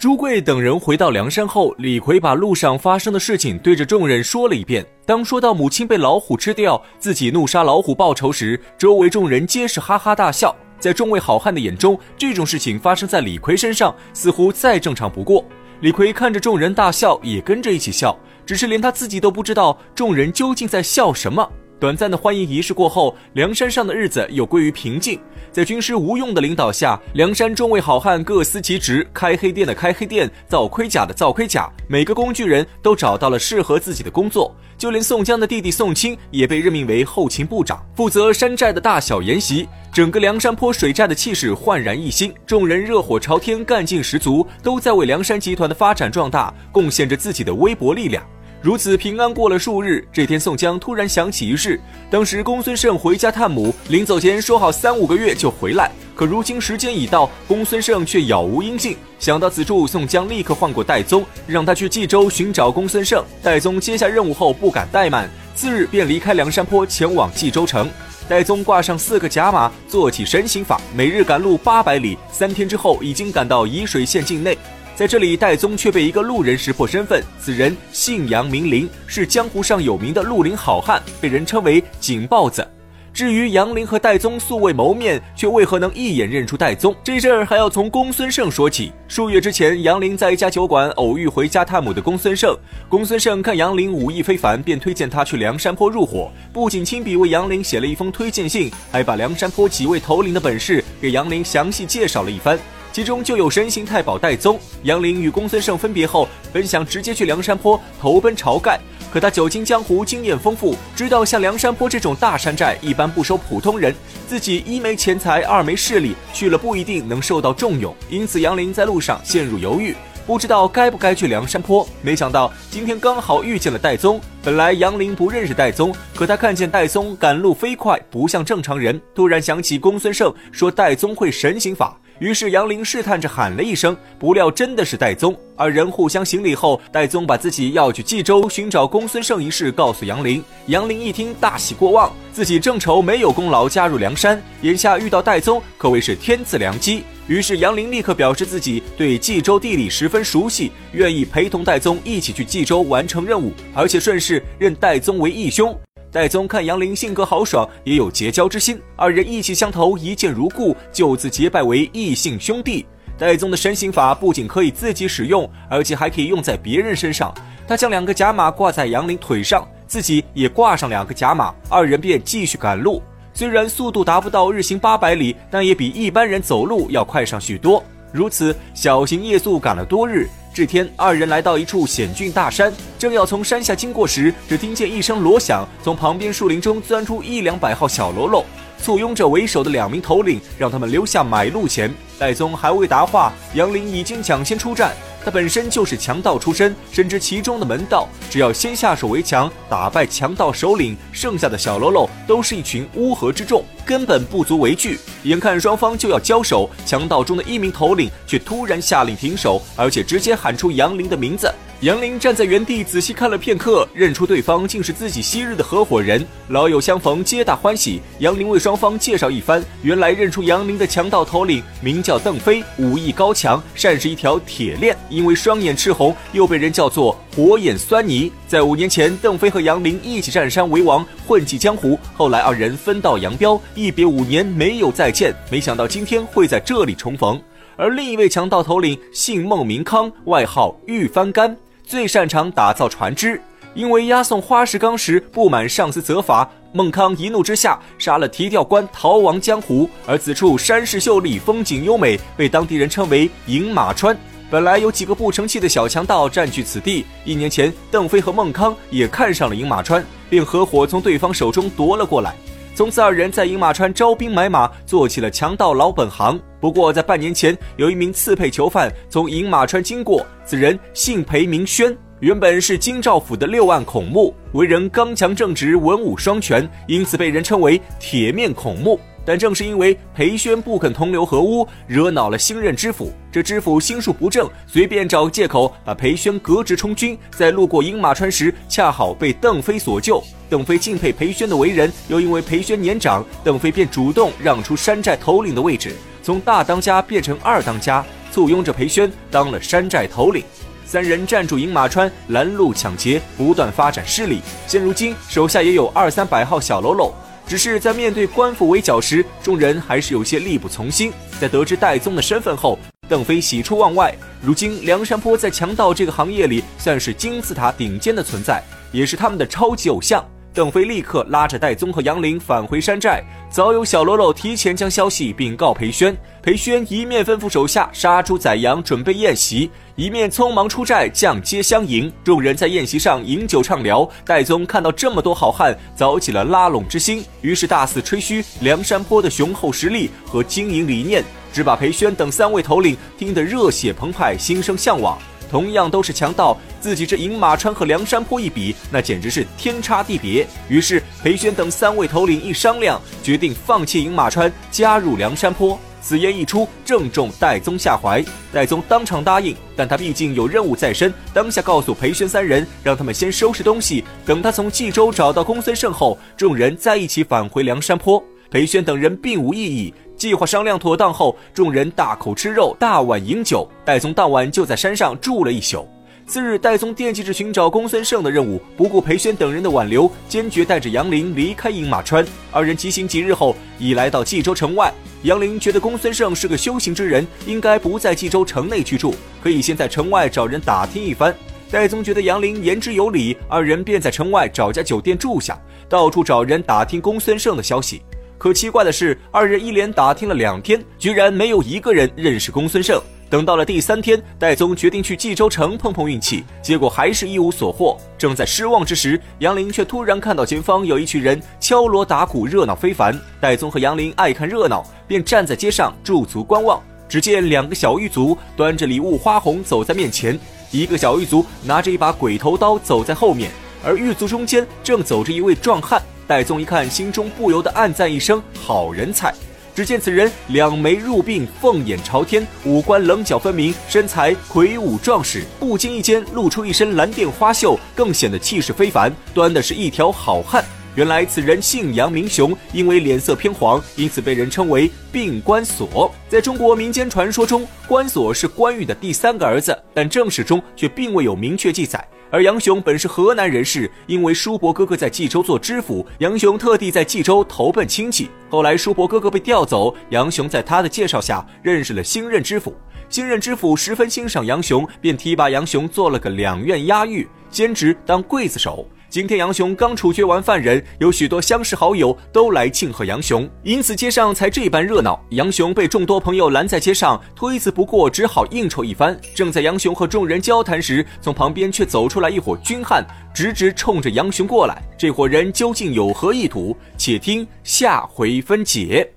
朱贵等人回到梁山后，李逵把路上发生的事情对着众人说了一遍。当说到母亲被老虎吃掉，自己怒杀老虎报仇时，周围众人皆是哈哈大笑。在众位好汉的眼中，这种事情发生在李逵身上，似乎再正常不过。李逵看着众人大笑，也跟着一起笑，只是连他自己都不知道众人究竟在笑什么。短暂的欢迎仪式过后，梁山上的日子又归于平静。在军师吴用的领导下，梁山众位好汉各司其职，开黑店的开黑店，造盔甲的造盔甲。每个工具人都找到了适合自己的工作，就连宋江的弟弟宋清也被任命为后勤部长，负责山寨的大小筵席。整个梁山坡水寨的气势焕然一新，众人热火朝天，干劲十足，都在为梁山集团的发展壮大贡献着自己的微薄力量。如此平安过了数日，这天宋江突然想起一事。当时公孙胜回家探母，临走前说好三五个月就回来，可如今时间已到，公孙胜却杳无音信。想到此处，宋江立刻唤过戴宗，让他去冀州寻找公孙胜。戴宗接下任务后不敢怠慢，次日便离开梁山坡前往冀州城。戴宗挂上四个甲马，做起神行法，每日赶路八百里，三天之后已经赶到沂水县境内。在这里，戴宗却被一个路人识破身份。此人姓杨，名林，是江湖上有名的绿林好汉，被人称为“警豹子”。至于杨林和戴宗素未谋面，却为何能一眼认出戴宗？这事儿还要从公孙胜说起。数月之前，杨林在一家酒馆偶遇回家探母的公孙胜。公孙胜看杨林武艺非凡，便推荐他去梁山坡入伙。不仅亲笔为杨林写了一封推荐信，还把梁山坡几位头领的本事给杨林详细介绍了一番。其中就有神行太保戴宗。杨林与公孙胜分别后，本想直接去梁山坡投奔晁盖，可他久经江湖，经验丰富，知道像梁山坡这种大山寨一般不收普通人，自己一没钱财，二没势力，去了不一定能受到重用。因此，杨林在路上陷入犹豫，不知道该不该去梁山坡。没想到今天刚好遇见了戴宗。本来杨林不认识戴宗，可他看见戴宗赶路飞快，不像正常人，突然想起公孙胜说戴宗会神行法。于是杨林试探着喊了一声，不料真的是戴宗。二人互相行礼后，戴宗把自己要去冀州寻找公孙胜一事告诉杨林。杨林一听大喜过望，自己正愁没有功劳加入梁山，眼下遇到戴宗可谓是天赐良机。于是杨林立刻表示自己对冀州地理十分熟悉，愿意陪同戴宗一起去冀州完成任务，而且顺势认戴宗为义兄。戴宗看杨林性格豪爽，也有结交之心，二人意气相投，一见如故，就此结拜为异姓兄弟。戴宗的神行法不仅可以自己使用，而且还可以用在别人身上。他将两个甲马挂在杨林腿上，自己也挂上两个甲马，二人便继续赶路。虽然速度达不到日行八百里，但也比一般人走路要快上许多。如此小行夜宿赶了多日。这天，二人来到一处险峻大山，正要从山下经过时，只听见一声锣响，从旁边树林中钻出一两百号小喽啰，簇拥着为首的两名头领，让他们留下买路钱。戴宗还未答话，杨林已经抢先出战。他本身就是强盗出身，深知其中的门道。只要先下手为强，打败强盗首领，剩下的小喽啰都是一群乌合之众，根本不足为惧。眼看双方就要交手，强盗中的一名头领却突然下令停手，而且直接喊出杨林的名字。杨林站在原地仔细看了片刻，认出对方竟是自己昔日的合伙人，老友相逢，皆大欢喜。杨林为双方介绍一番，原来认出杨林的强盗头领名叫邓飞，武艺高强，善是一条铁链，因为双眼赤红，又被人叫做火眼狻猊。在五年前，邓飞和杨林一起占山为王，混迹江湖。后来二人分道扬镳，一别五年没有再见。没想到今天会在这里重逢。而另一位强盗头领姓孟，名康，外号玉翻竿。最擅长打造船只，因为押送花石纲时不满上司责罚，孟康一怒之下杀了提调官，逃亡江湖。而此处山势秀丽，风景优美，被当地人称为饮马川。本来有几个不成器的小强盗占据此地，一年前邓飞和孟康也看上了饮马川，便合伙从对方手中夺了过来。从此，二人在饮马川招兵买马，做起了强盗老本行。不过，在半年前，有一名刺配囚犯从饮马川经过，此人姓裴名轩，原本是京兆府的六案孔目，为人刚强正直，文武双全，因此被人称为铁面孔目。但正是因为裴宣不肯同流合污，惹恼了新任知府。这知府心术不正，随便找个借口把裴宣革职充军。在路过饮马川时，恰好被邓飞所救。邓飞敬佩裴宣的为人，又因为裴宣年长，邓飞便主动让出山寨头领的位置，从大当家变成二当家。簇拥着裴宣当了山寨头领。三人占住饮马川，拦路抢劫，不断发展势力。现如今手下也有二三百号小喽啰，只是在面对官府围剿时，众人还是有些力不从心。在得知戴宗的身份后，邓飞喜出望外。如今梁山泊在强盗这个行业里算是金字塔顶尖的存在，也是他们的超级偶像。邓飞立刻拉着戴宗和杨凌返回山寨。早有小喽啰提前将消息禀告裴宣，裴宣一面吩咐手下杀猪宰羊准备宴席，一面匆忙出寨降阶相迎。众人在宴席上饮酒畅聊。戴宗看到这么多好汉，早起了拉拢之心，于是大肆吹嘘梁山泊的雄厚实力和经营理念，只把裴宣等三位头领听得热血澎湃，心生向往。同样都是强盗，自己这饮马川和梁山泊一比，那简直是天差地别。于是裴宣等三位头领一商量，决定放弃饮马川，加入梁山泊。此言一出，正中戴宗下怀。戴宗当场答应，但他毕竟有任务在身，当下告诉裴宣三人，让他们先收拾东西，等他从冀州找到公孙胜后，众人再一起返回梁山坡。裴宣等人并无异议。计划商量妥当后，众人大口吃肉，大碗饮酒。戴宗当晚就在山上住了一宿。次日，戴宗惦记着寻找公孙胜的任务，不顾裴宣等人的挽留，坚决带着杨林离开饮马川。二人急行几日后，已来到冀州城外。杨林觉得公孙胜是个修行之人，应该不在冀州城内居住，可以先在城外找人打听一番。戴宗觉得杨林言之有理，二人便在城外找家酒店住下，到处找人打听公孙胜的消息。可奇怪的是，二人一连打听了两天，居然没有一个人认识公孙胜。等到了第三天，戴宗决定去冀州城碰碰运气，结果还是一无所获。正在失望之时，杨林却突然看到前方有一群人敲锣打鼓，热闹非凡。戴宗和杨林爱看热闹，便站在街上驻足观望。只见两个小狱卒端着礼物花红走在面前，一个小狱卒拿着一把鬼头刀走在后面，而狱卒中间正走着一位壮汉。戴宗一看，心中不由得暗赞一声：“好人才！”只见此人两眉入鬓，凤眼朝天，五官棱角分明，身材魁梧壮实，不经意间露出一身蓝靛花袖，更显得气势非凡。端的是一条好汉。原来此人姓杨名雄，因为脸色偏黄，因此被人称为病关索。在中国民间传说中，关索是关羽的第三个儿子，但正史中却并未有明确记载。而杨雄本是河南人士，因为叔伯哥哥在冀州做知府，杨雄特地在冀州投奔亲戚。后来叔伯哥哥被调走，杨雄在他的介绍下认识了新任知府。新任知府十分欣赏杨雄，便提拔杨雄做了个两院押狱，兼职当刽子手。今天杨雄刚处决完犯人，有许多相识好友都来庆贺杨雄，因此街上才这般热闹。杨雄被众多朋友拦在街上，推辞不过，只好应酬一番。正在杨雄和众人交谈时，从旁边却走出来一伙军汉，直直冲着杨雄过来。这伙人究竟有何意图？且听下回分解。